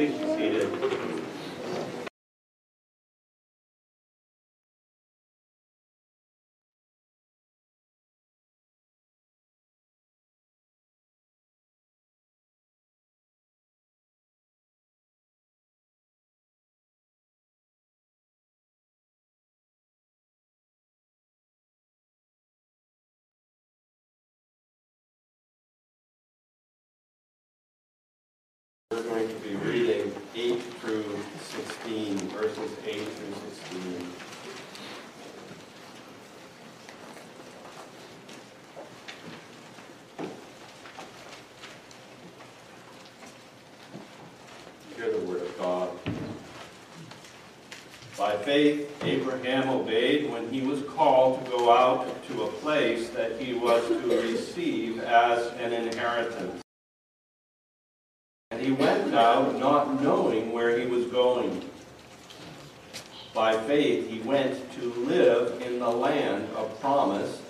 Please be seated. We're going to be reading 8 through 16, verses 8 through 16. Hear the word of God. By faith, Abraham obeyed when he was called to go out to a place that he was to receive as an inheritance. And he went out not knowing where he was going. By faith, he went to live in the land of promise,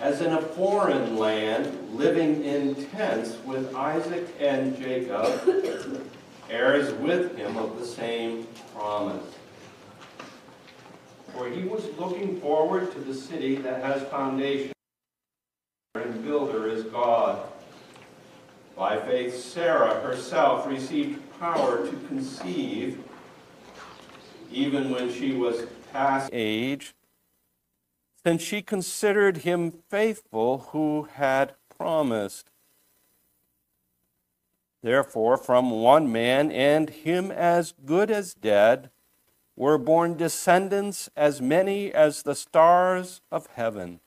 as in a foreign land, living in tents with Isaac and Jacob, heirs with him of the same promise. For he was looking forward to the city that has foundation, and builder is God. By faith, Sarah herself received power to conceive even when she was past age, since she considered him faithful who had promised. Therefore, from one man, and him as good as dead, were born descendants as many as the stars of heaven,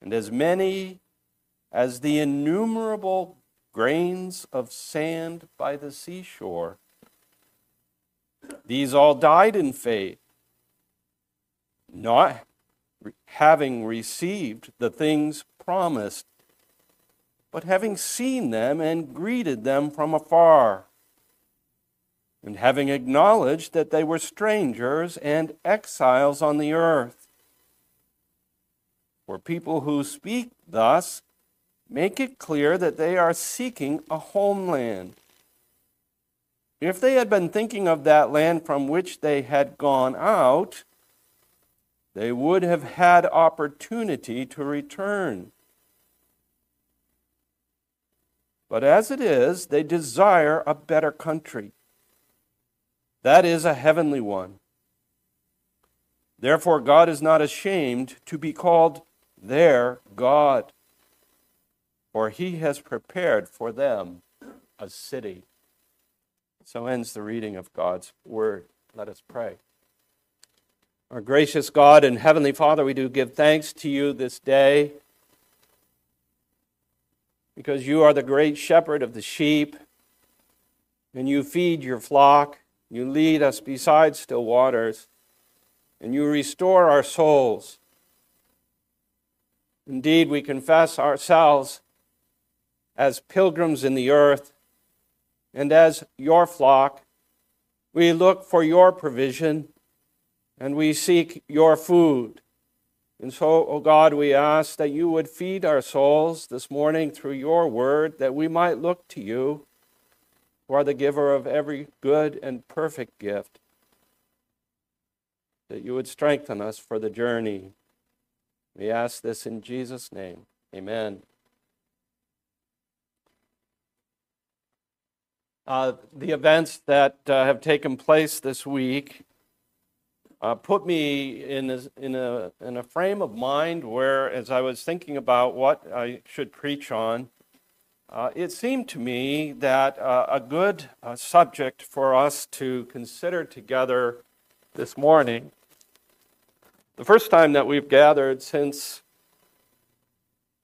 and as many as the innumerable grains of sand by the seashore. These all died in faith, not having received the things promised, but having seen them and greeted them from afar, and having acknowledged that they were strangers and exiles on the earth. For people who speak thus make it clear that they are seeking a homeland. If they had been thinking of that land from which they had gone out, they would have had opportunity to return. But as it is, they desire a better country. That is a heavenly one. Therefore, God is not ashamed to be called their God, for he has prepared for them a city. So ends the reading of God's word. Let us pray. Our gracious God and Heavenly Father, we do give thanks to you this day because you are the great shepherd of the sheep and you feed your flock. You lead us beside still waters and you restore our souls. Indeed, we confess ourselves as pilgrims in the earth and as your flock, we look for your provision and we seek your food. And so, O oh God, we ask that you would feed our souls this morning through your word, that we might look to you, who are the giver of every good and perfect gift, that you would strengthen us for the journey. We ask this in Jesus' name. Amen. Uh, the events that uh, have taken place this week uh, put me in a, in, a, in a frame of mind where, as I was thinking about what I should preach on, uh, it seemed to me that uh, a good uh, subject for us to consider together this morning, the first time that we've gathered since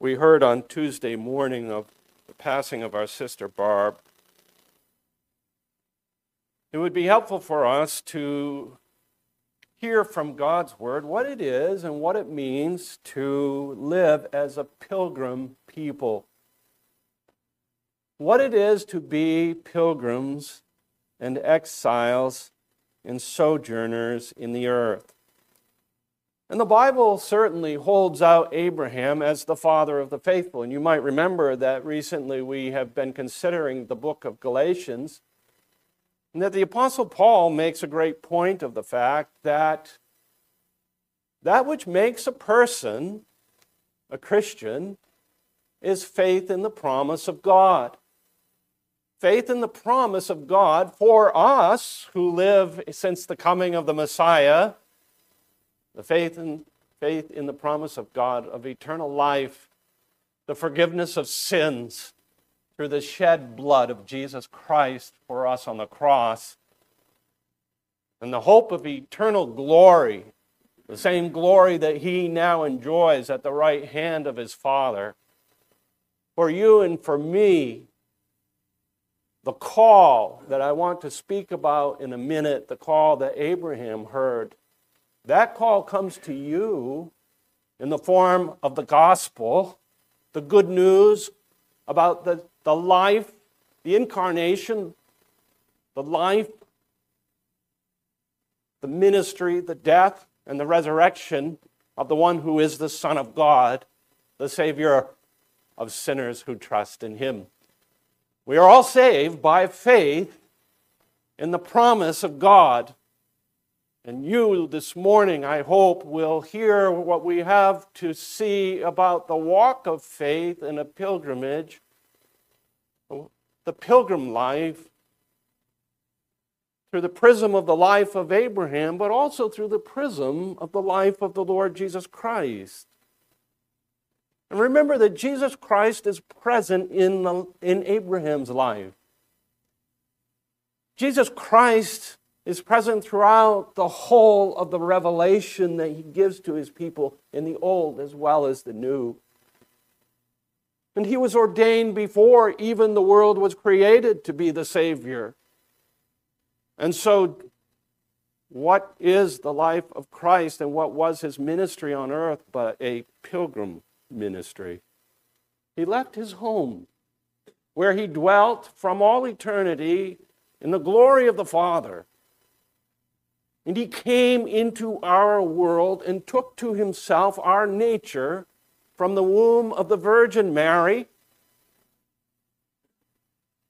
we heard on Tuesday morning of the passing of our sister Barb, it would be helpful for us to hear from God's Word what it is and what it means to live as a pilgrim people. What it is to be pilgrims and exiles and sojourners in the earth. And the Bible certainly holds out Abraham as the father of the faithful. And you might remember that recently we have been considering the book of Galatians And that the Apostle Paul makes a great point of the fact that that which makes a person a Christian is faith in the promise of God. Faith in the promise of God for us who live since the coming of the Messiah, the faith in, faith in the promise of God of eternal life, the forgiveness of sins through the shed blood of Jesus Christ for us on the cross, and the hope of eternal glory, the same glory that he now enjoys at the right hand of his Father. For you and for me, the call that I want to speak about in a minute, the call that Abraham heard, that call comes to you in the form of the gospel, the good news about the, the life, the incarnation, the life, the ministry, the death, and the resurrection of the one who is the Son of God, the Savior of sinners who trust in Him. We are all saved by faith in the promise of God. And you this morning, I hope, will hear what we have to see about the walk of faith in a pilgrimage, the pilgrim life, through the prism of the life of Abraham, but also through the prism of the life of the Lord Jesus Christ. And remember that Jesus Christ is present in, the, in Abraham's life. Jesus Christ is present throughout the whole of the revelation that he gives to his people in the Old as well as the New. And he was ordained before even the world was created to be the Savior. And so, what is the life of Christ and what was his ministry on earth but a pilgrim ministry. He left his home, where he dwelt from all eternity in the glory of the Father. And he came into our world and took to himself our nature from the womb of the Virgin Mary.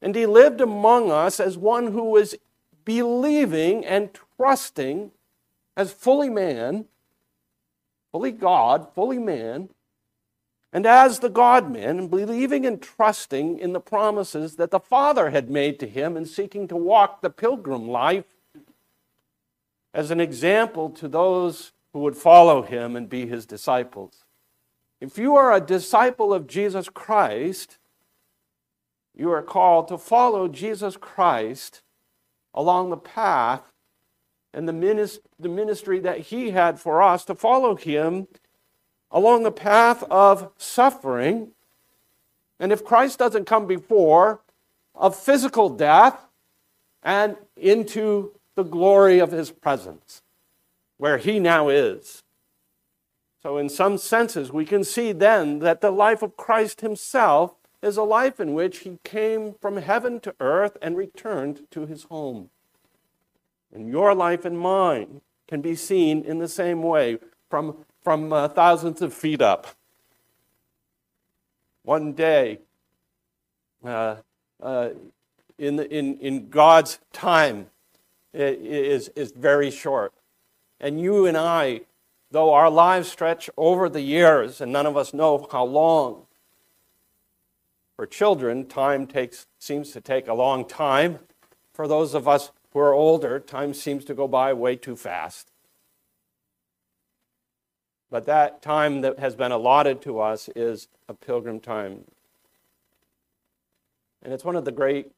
And he lived among us as one who was believing and trusting as fully man, fully God, fully man, and as the God man, believing and trusting in the promises that the Father had made to him and seeking to walk the pilgrim life as an example to those who would follow him and be his disciples. If you are a disciple of Jesus Christ, you are called to follow Jesus Christ along the path and the ministry that he had for us to follow him along the path of suffering. And if Christ doesn't come before, of physical death and into the glory of his presence, where he now is. So, in some senses, we can see then that the life of Christ himself is a life in which he came from heaven to earth and returned to his home. And your life and mine can be seen in the same way from from uh, thousands of feet up. One day, uh, uh, in, in, in God's time, is, is very short. And you and I, though our lives stretch over the years and none of us know how long, for children, time takes, seems to take a long time. For those of us who are older, time seems to go by way too fast. But that time that has been allotted to us is a pilgrim time. And it's one of the great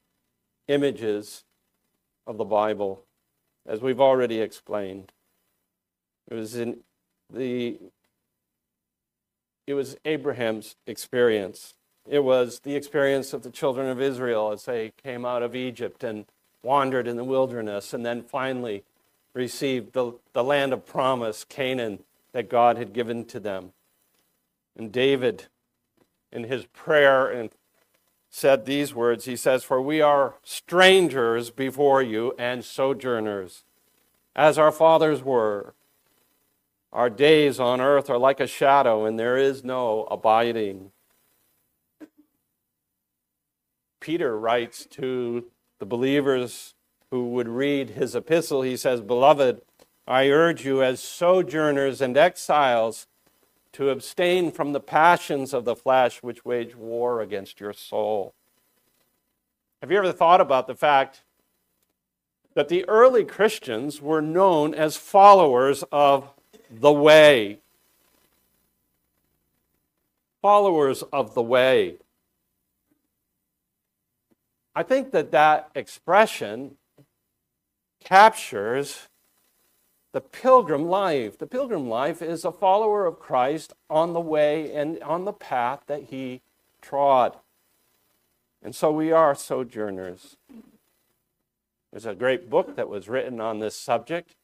images of the Bible, as we've already explained. It was in the it was Abraham's experience. It was the experience of the children of Israel as they came out of Egypt and wandered in the wilderness and then finally received the, the land of promise, Canaan, that God had given to them. And David, in his prayer, and said these words He says, For we are strangers before you and sojourners, as our fathers were. Our days on earth are like a shadow, and there is no abiding. Peter writes to the believers who would read his epistle, he says, Beloved, I urge you as sojourners and exiles to abstain from the passions of the flesh which wage war against your soul. Have you ever thought about the fact that the early Christians were known as followers of the way? Followers of the way. I think that that expression captures the pilgrim life. The pilgrim life is a follower of Christ on the way and on the path that he trod. And so we are sojourners. There's a great book that was written on this subject.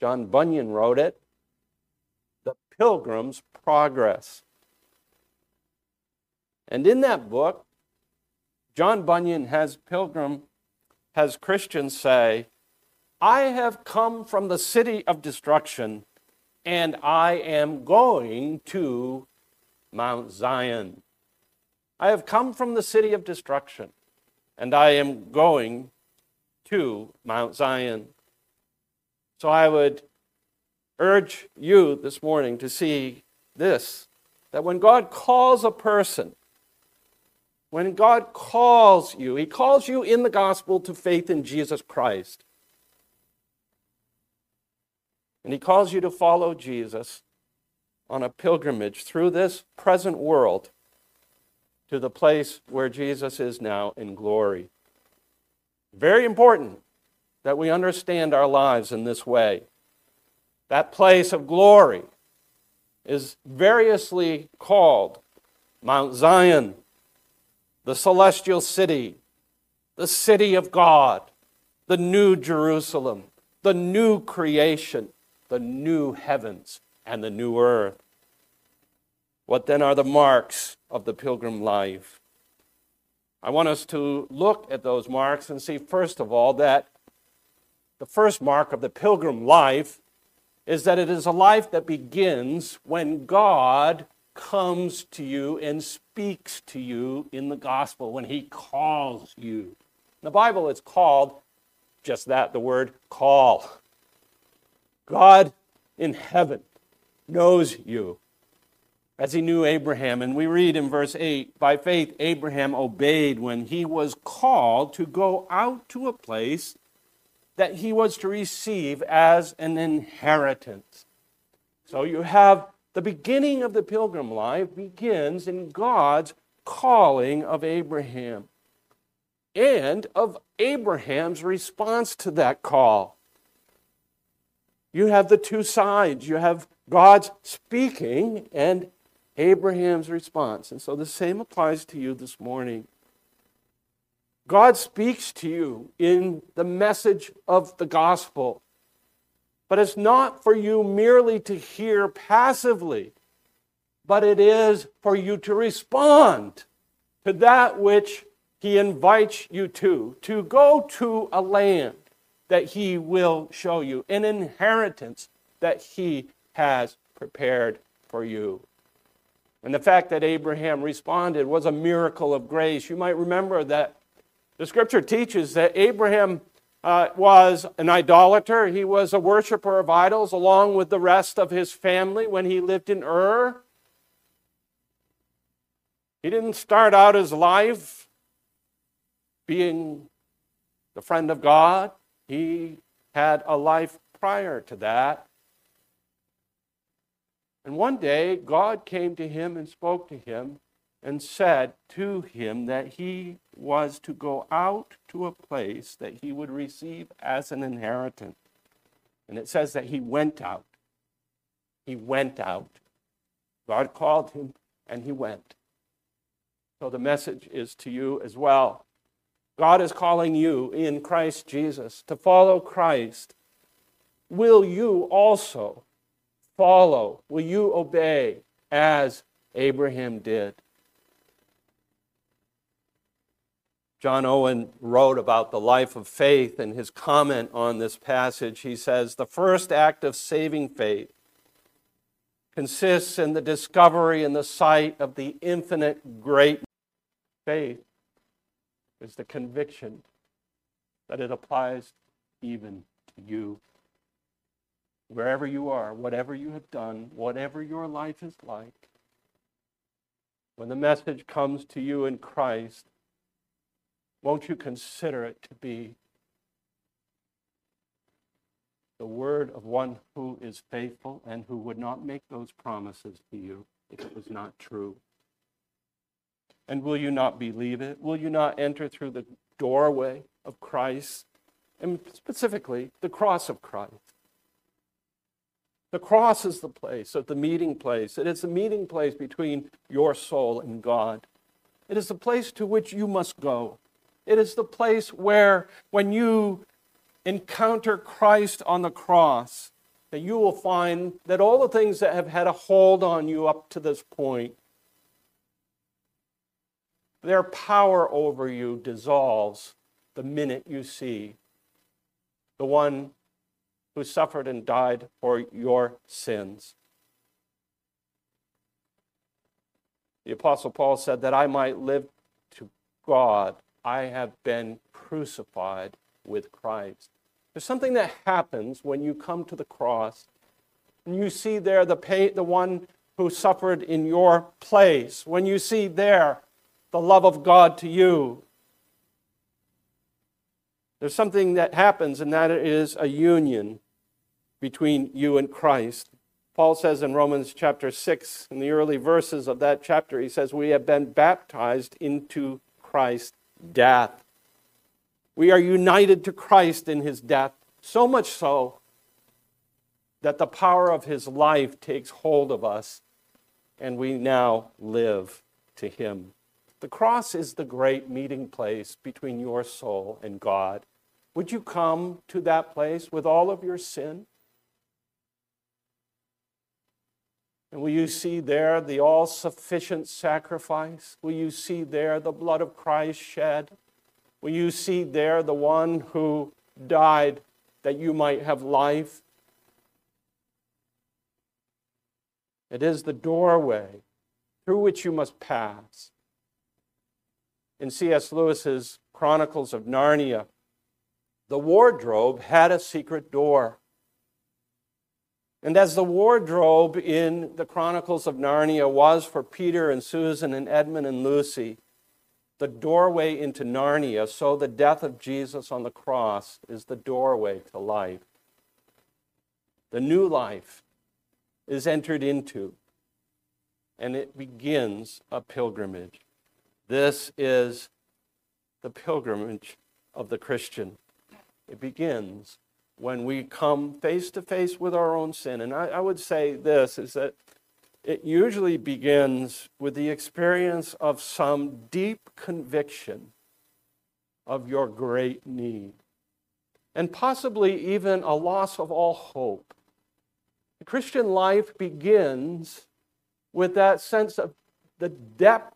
John Bunyan wrote it The Pilgrim's Progress. And in that book, John Bunyan has pilgrim has Christians say, I have come from the city of destruction, and I am going to Mount Zion. I have come from the city of destruction, and I am going to Mount Zion. So I would urge you this morning to see this that when God calls a person, when God calls you, He calls you in the gospel to faith in Jesus Christ. And he calls you to follow Jesus on a pilgrimage through this present world to the place where Jesus is now in glory. Very important that we understand our lives in this way. That place of glory is variously called Mount Zion, the celestial city, the city of God, the new Jerusalem, the new creation, the new heavens and the new earth. What then are the marks of the pilgrim life? I want us to look at those marks and see, first of all, that the first mark of the pilgrim life is that it is a life that begins when God comes to you and speaks to you in the gospel, when he calls you. In the Bible, it's called just that the word call. God in heaven knows you as he knew Abraham. And we read in verse 8 By faith, Abraham obeyed when he was called to go out to a place that he was to receive as an inheritance. So you have the beginning of the pilgrim life begins in God's calling of Abraham and of Abraham's response to that call you have the two sides. You have God's speaking and Abraham's response. And so the same applies to you this morning. God speaks to you in the message of the gospel, but it's not for you merely to hear passively, but it is for you to respond to that which He invites you to, to go to a land that he will show you, an inheritance that he has prepared for you. And the fact that Abraham responded was a miracle of grace. You might remember that the scripture teaches that Abraham uh, was an idolater. He was a worshiper of idols along with the rest of his family when he lived in Ur. He didn't start out his life being the friend of God. He had a life prior to that. And one day, God came to him and spoke to him and said to him that he was to go out to a place that he would receive as an inheritance. And it says that he went out. He went out. God called him and he went. So the message is to you as well. God is calling you in Christ Jesus to follow Christ. Will you also follow? Will you obey as Abraham did? John Owen wrote about the life of faith and his comment on this passage. He says, The first act of saving faith consists in the discovery and the sight of the infinite great faith is the conviction that it applies even to you. Wherever you are, whatever you have done, whatever your life is like, when the message comes to you in Christ, won't you consider it to be the word of one who is faithful and who would not make those promises to you if it was not true? And will you not believe it? Will you not enter through the doorway of Christ? And specifically, the cross of Christ. The cross is the place, of the meeting place. It is the meeting place between your soul and God. It is the place to which you must go. It is the place where, when you encounter Christ on the cross, that you will find that all the things that have had a hold on you up to this point their power over you dissolves the minute you see the one who suffered and died for your sins. The Apostle Paul said that I might live to God. I have been crucified with Christ. There's something that happens when you come to the cross and you see there the, pain, the one who suffered in your place. When you see there the love of God to you. There's something that happens, and that is a union between you and Christ. Paul says in Romans chapter 6, in the early verses of that chapter, he says, We have been baptized into Christ's death. We are united to Christ in his death, so much so that the power of his life takes hold of us, and we now live to him. The cross is the great meeting place between your soul and God. Would you come to that place with all of your sin? And will you see there the all sufficient sacrifice? Will you see there the blood of Christ shed? Will you see there the one who died that you might have life? It is the doorway through which you must pass in C.S. Lewis's Chronicles of Narnia, the wardrobe had a secret door. And as the wardrobe in the Chronicles of Narnia was for Peter and Susan and Edmund and Lucy, the doorway into Narnia, so the death of Jesus on the cross is the doorway to life. The new life is entered into, and it begins a pilgrimage. This is the pilgrimage of the Christian. It begins when we come face to face with our own sin. And I, I, would say this is that it usually begins with the experience of some deep conviction of your great need, and possibly even a loss of all hope. The Christian life begins with that sense of the depth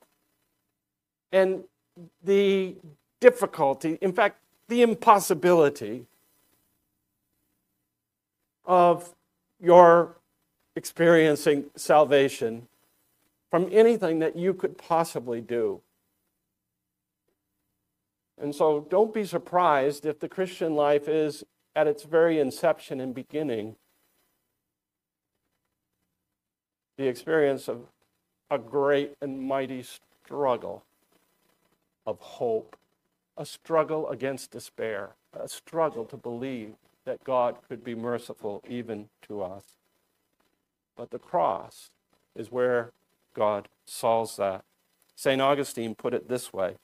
and the difficulty, in fact, the impossibility of your experiencing salvation from anything that you could possibly do. And so don't be surprised if the Christian life is at its very inception and beginning the experience of a great and mighty struggle of hope, a struggle against despair, a struggle to believe that God could be merciful even to us. But the cross is where God solves that. St. Augustine put it this way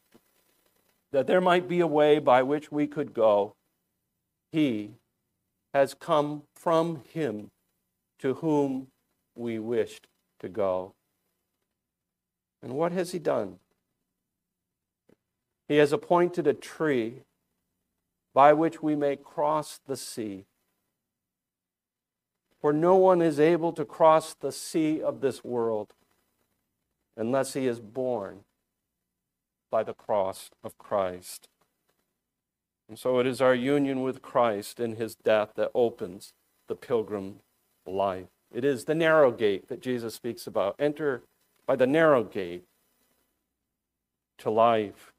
that there might be a way by which we could go. He has come from him to whom we wished to go. And what has he done? He has appointed a tree by which we may cross the sea. For no one is able to cross the sea of this world unless he is borne by the cross of Christ. And so it is our union with Christ in his death that opens the pilgrim life. It is the narrow gate that Jesus speaks about. Enter by the narrow gate to life.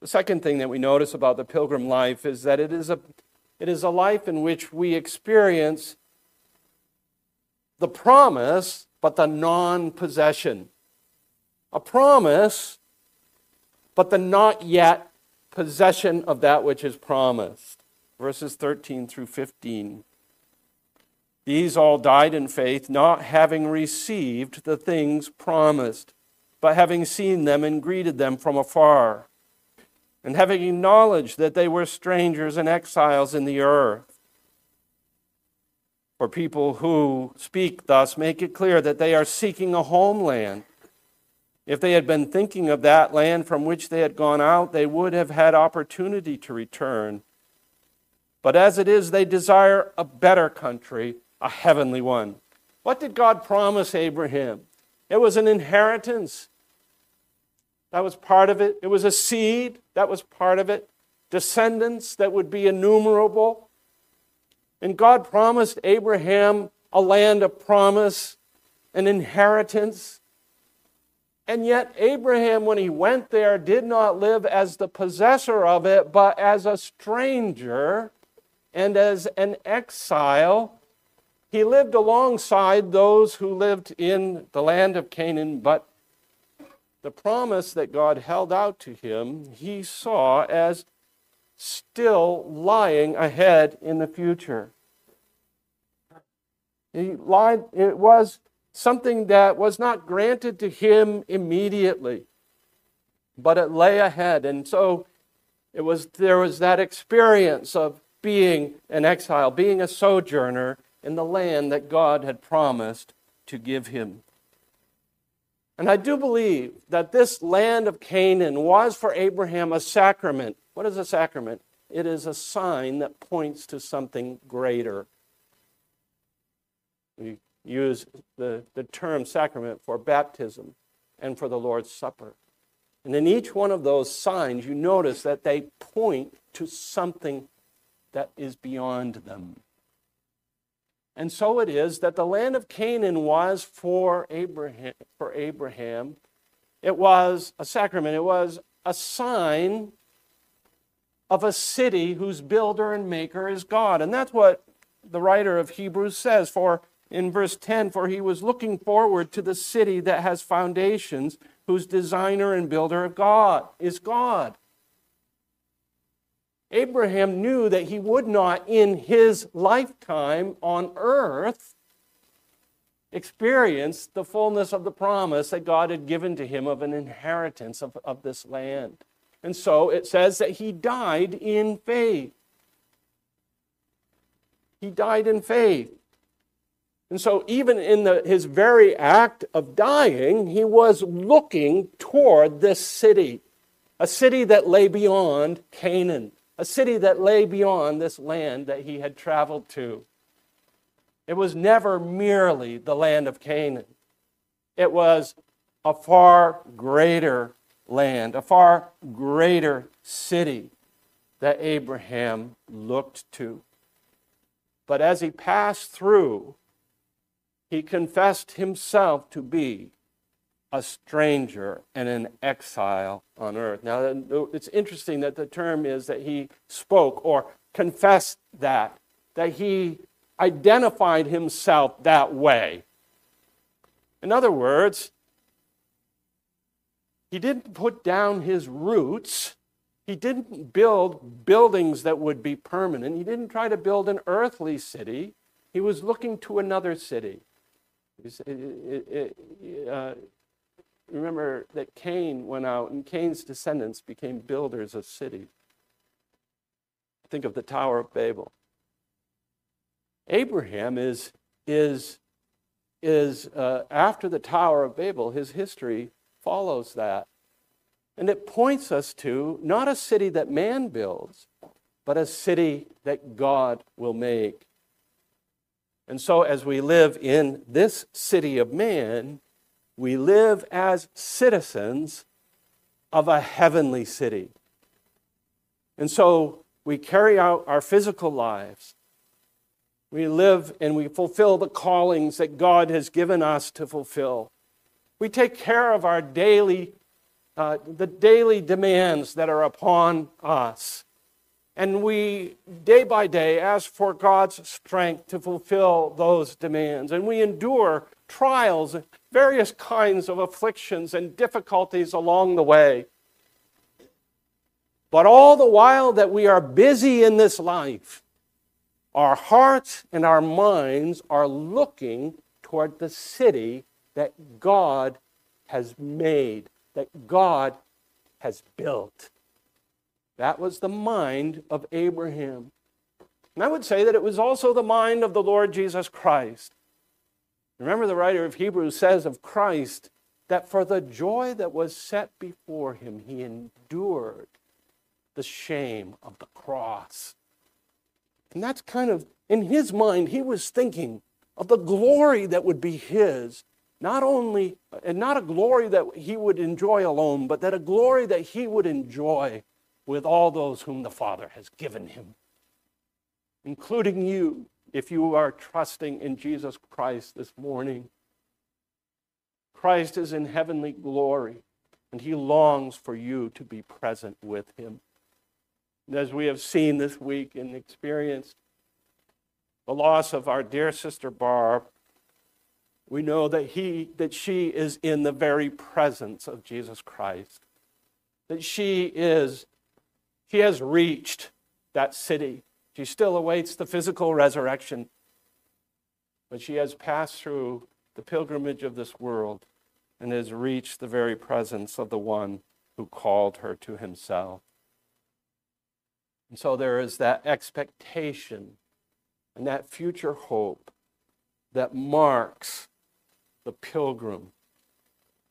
The second thing that we notice about the pilgrim life is that it is a, it is a life in which we experience the promise, but the non possession. A promise, but the not yet possession of that which is promised. Verses 13 through 15. These all died in faith, not having received the things promised, but having seen them and greeted them from afar, and having acknowledged that they were strangers and exiles in the earth. For people who speak thus make it clear that they are seeking a homeland. If they had been thinking of that land from which they had gone out, they would have had opportunity to return. But as it is, they desire a better country, a heavenly one. What did God promise Abraham? It was an inheritance. That was part of it. It was a seed. That was part of it. Descendants that would be innumerable. And God promised Abraham a land of promise, an inheritance. And yet, Abraham, when he went there, did not live as the possessor of it, but as a stranger and as an exile. He lived alongside those who lived in the land of Canaan, but the promise that God held out to him, he saw as still lying ahead in the future. He lied, it was something that was not granted to him immediately, but it lay ahead. And so it was, there was that experience of being an exile, being a sojourner in the land that God had promised to give him. And I do believe that this land of Canaan was for Abraham a sacrament what is a sacrament? It is a sign that points to something greater. We use the, the term sacrament for baptism and for the Lord's Supper. And in each one of those signs, you notice that they point to something that is beyond them. And so it is that the land of Canaan was for Abraham, for Abraham. It was a sacrament, it was a sign of a city whose builder and maker is God. And that's what the writer of Hebrews says for in verse 10 for he was looking forward to the city that has foundations whose designer and builder of God is God. Abraham knew that he would not in his lifetime on earth experience the fullness of the promise that God had given to him of an inheritance of, of this land. And so it says that he died in faith. He died in faith. And so, even in the, his very act of dying, he was looking toward this city, a city that lay beyond Canaan, a city that lay beyond this land that he had traveled to. It was never merely the land of Canaan, it was a far greater land, a far greater city that Abraham looked to. But as he passed through, he confessed himself to be a stranger and an exile on earth. Now, it's interesting that the term is that he spoke or confessed that, that he identified himself that way. In other words, he didn't put down his roots. He didn't build buildings that would be permanent. He didn't try to build an earthly city. He was looking to another city. Uh, remember that Cain went out, and Cain's descendants became builders of cities. Think of the Tower of Babel. Abraham is, is, is uh, after the Tower of Babel, his history follows that. And it points us to not a city that man builds, but a city that God will make. And so, as we live in this city of man, we live as citizens of a heavenly city. And so, we carry out our physical lives. We live and we fulfill the callings that God has given us to fulfill. We take care of our daily uh, the daily demands that are upon us. And we, day by day, ask for God's strength to fulfill those demands. And we endure trials, various kinds of afflictions and difficulties along the way. But all the while that we are busy in this life, our hearts and our minds are looking toward the city that God has made, that God has built. That was the mind of Abraham. And I would say that it was also the mind of the Lord Jesus Christ. Remember, the writer of Hebrews says of Christ that for the joy that was set before him, he endured the shame of the cross. And that's kind of, in his mind, he was thinking of the glory that would be his not only, and not a glory that he would enjoy alone, but that a glory that he would enjoy with all those whom the Father has given him, including you, if you are trusting in Jesus Christ this morning. Christ is in heavenly glory, and he longs for you to be present with him. And as we have seen this week and experienced the loss of our dear sister Barb, we know that he that she is in the very presence of Jesus Christ. That she is she has reached that city. She still awaits the physical resurrection. But she has passed through the pilgrimage of this world and has reached the very presence of the one who called her to himself. And so there is that expectation and that future hope that marks the pilgrim.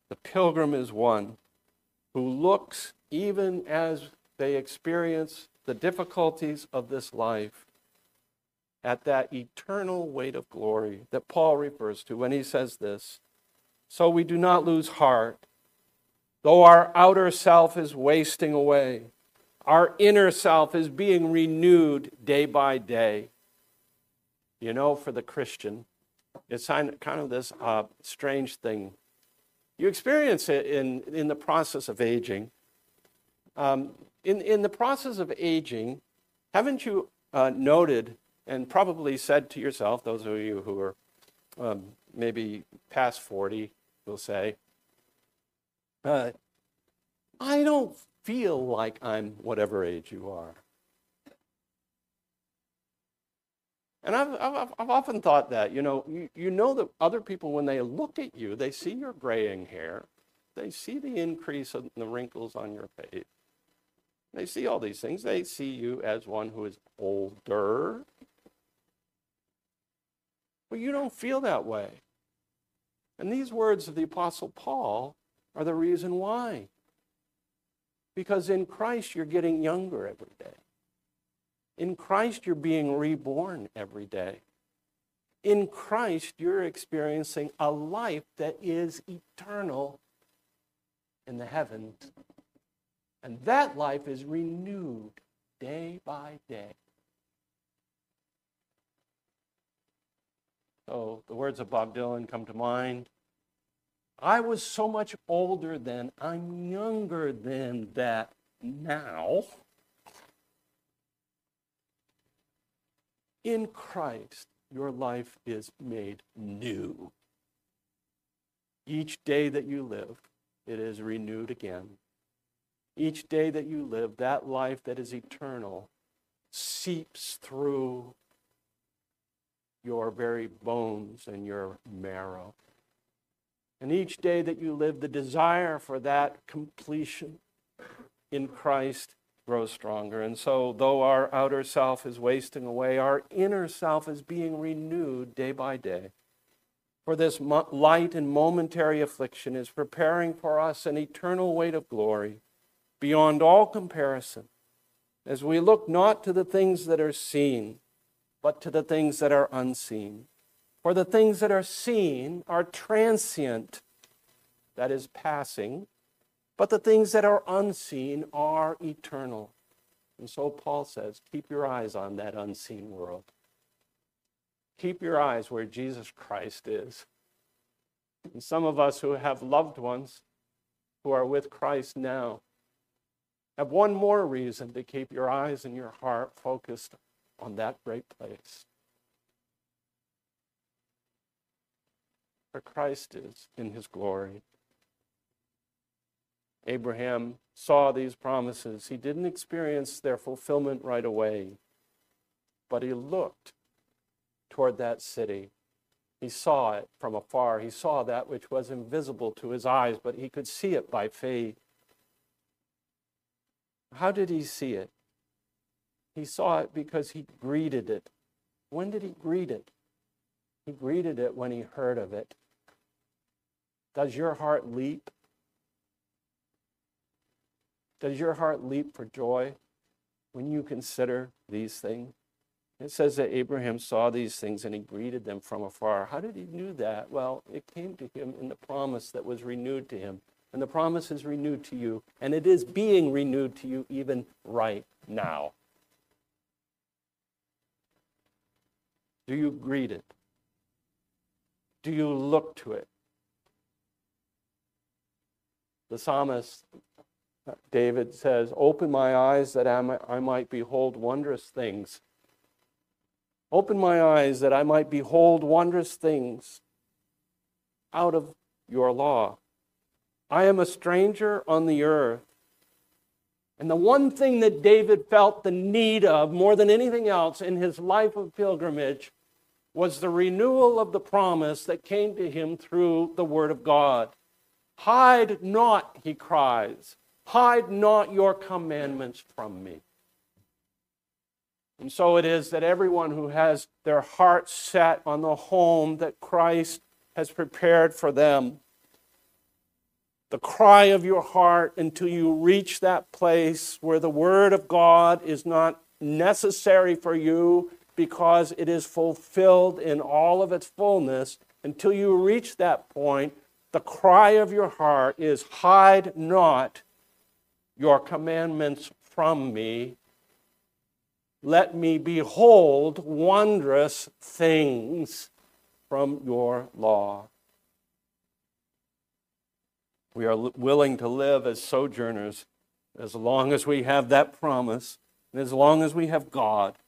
The pilgrim is one who looks, even as they experience the difficulties of this life, at that eternal weight of glory that Paul refers to when he says this. So we do not lose heart. Though our outer self is wasting away, our inner self is being renewed day by day. You know, for the Christian, it's kind of this uh, strange thing. You experience it in, in the process of aging. Um, in, in the process of aging, haven't you uh, noted and probably said to yourself, those of you who are um, maybe past 40 will say, uh, I don't feel like I'm whatever age you are. And I've, I've, I've often thought that, you know, you, you know that other people, when they look at you, they see your graying hair, they see the increase in the wrinkles on your face, they see all these things. They see you as one who is older. But you don't feel that way. And these words of the Apostle Paul are the reason why. Because in Christ, you're getting younger every day. In Christ, you're being reborn every day. In Christ, you're experiencing a life that is eternal in the heavens. And that life is renewed day by day. So the words of Bob Dylan come to mind. I was so much older then, I'm younger than that now. In Christ, your life is made new. Each day that you live, it is renewed again. Each day that you live, that life that is eternal seeps through your very bones and your marrow. And each day that you live, the desire for that completion in Christ grows stronger. And so, though our outer self is wasting away, our inner self is being renewed day by day. For this light and momentary affliction is preparing for us an eternal weight of glory beyond all comparison as we look not to the things that are seen, but to the things that are unseen. For the things that are seen are transient, that is, passing, but the things that are unseen are eternal. And so Paul says, keep your eyes on that unseen world. Keep your eyes where Jesus Christ is. And some of us who have loved ones who are with Christ now have one more reason to keep your eyes and your heart focused on that great place. For Christ is in his glory. Abraham saw these promises. He didn't experience their fulfillment right away, but he looked toward that city. He saw it from afar. He saw that which was invisible to his eyes, but he could see it by faith. How did he see it? He saw it because he greeted it. When did he greet it? He greeted it when he heard of it. Does your heart leap? Does your heart leap for joy when you consider these things? It says that Abraham saw these things and he greeted them from afar. How did he do that? Well, it came to him in the promise that was renewed to him. And the promise is renewed to you, and it is being renewed to you even right now. Do you greet it? Do you look to it? The psalmist David says, Open my eyes that I might behold wondrous things. Open my eyes that I might behold wondrous things out of your law. I am a stranger on the earth. And the one thing that David felt the need of more than anything else in his life of pilgrimage was the renewal of the promise that came to him through the Word of God. Hide not, he cries, hide not your commandments from me. And so it is that everyone who has their heart set on the home that Christ has prepared for them the cry of your heart until you reach that place where the Word of God is not necessary for you because it is fulfilled in all of its fullness. Until you reach that point, the cry of your heart is hide not your commandments from me. Let me behold wondrous things from your law. We are willing to live as sojourners as long as we have that promise and as long as we have God.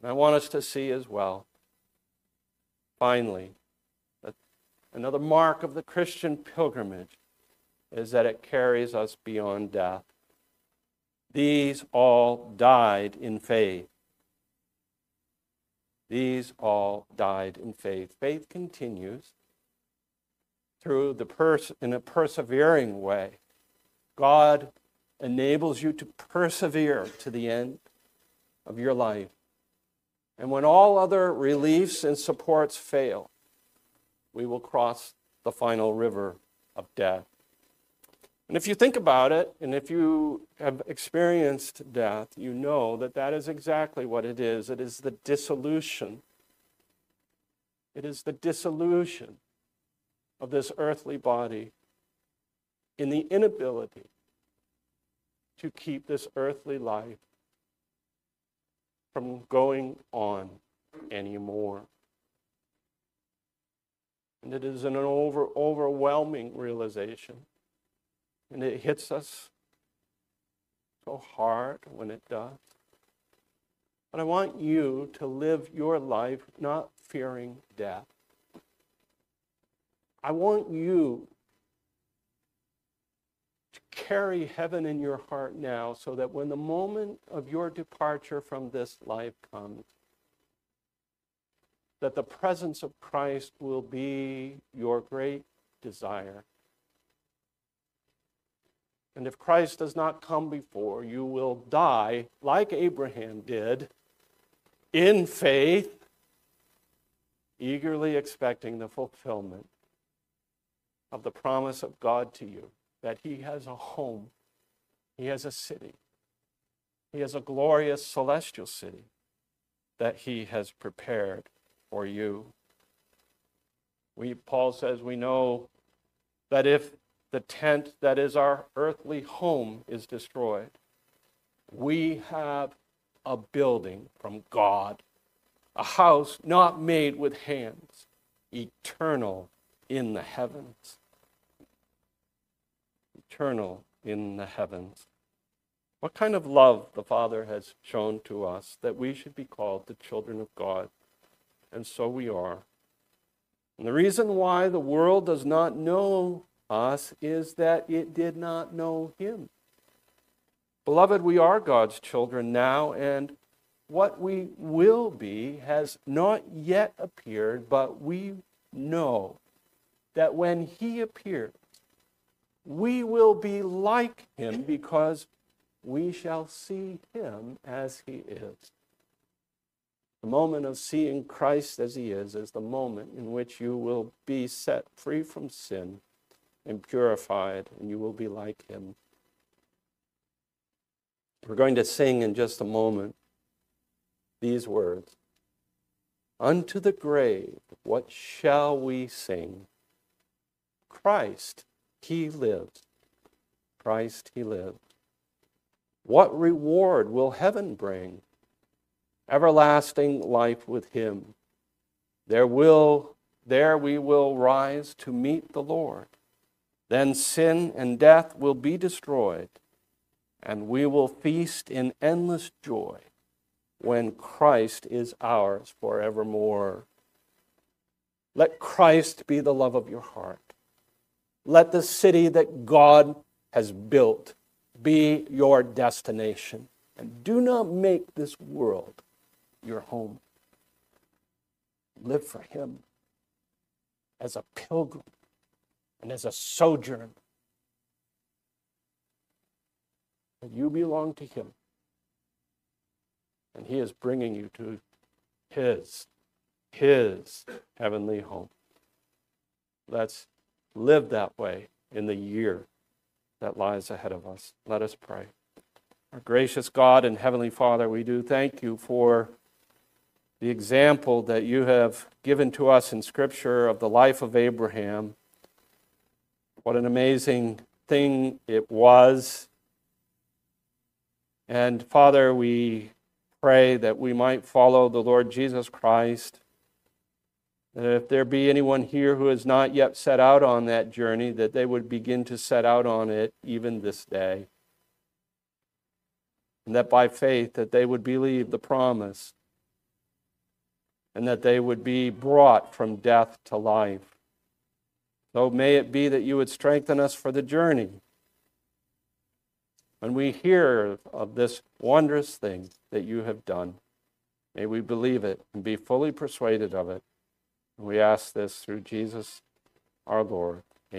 And I want us to see as well, finally, that another mark of the Christian pilgrimage is that it carries us beyond death. These all died in faith. These all died in faith. Faith continues through the pers- in a persevering way. God enables you to persevere to the end of your life. And when all other reliefs and supports fail, we will cross the final river of death. And if you think about it, and if you have experienced death, you know that that is exactly what it is. It is the dissolution. It is the dissolution of this earthly body in the inability to keep this earthly life from going on anymore. And it is an over, overwhelming realization. And it hits us so hard when it does. But I want you to live your life not fearing death. I want you to carry heaven in your heart now so that when the moment of your departure from this life comes, that the presence of Christ will be your great desire. And if Christ does not come before, you will die like Abraham did in faith, eagerly expecting the fulfillment of the promise of God to you that He has a home, He has a city, He has a glorious celestial city that He has prepared for you. We, Paul says, we know that if the tent that is our earthly home is destroyed, we have a building from God, a house not made with hands, eternal in the heavens. Eternal in the heavens. What kind of love the Father has shown to us that we should be called the children of God. And so we are. And the reason why the world does not know us is that it did not know Him. Beloved, we are God's children now, and what we will be has not yet appeared, but we know that when He appears, we will be like Him because we shall see Him as He is. The moment of seeing Christ as He is is the moment in which you will be set free from sin and purified, and you will be like Him. We're going to sing in just a moment these words Unto the grave, what shall we sing? Christ, He lives. Christ, He lives. What reward will heaven bring? Everlasting life with Him. There will there we will rise to meet the Lord. Then sin and death will be destroyed, and we will feast in endless joy when Christ is ours forevermore. Let Christ be the love of your heart. Let the city that God has built be your destination. And do not make this world your home. Live for Him as a pilgrim and as a sojourner. But you belong to Him. And He is bringing you to His, His heavenly home. Let's live that way in the year that lies ahead of us. Let us pray. Our gracious God and Heavenly Father, we do thank you for the example that you have given to us in Scripture of the life of Abraham. What an amazing thing it was. And Father, we pray that we might follow the Lord Jesus Christ. If there be anyone here who has not yet set out on that journey, that they would begin to set out on it even this day. And that by faith that they would believe the promise and that they would be brought from death to life. So may it be that you would strengthen us for the journey. When we hear of this wondrous thing that you have done, may we believe it and be fully persuaded of it. We ask this through Jesus our Lord.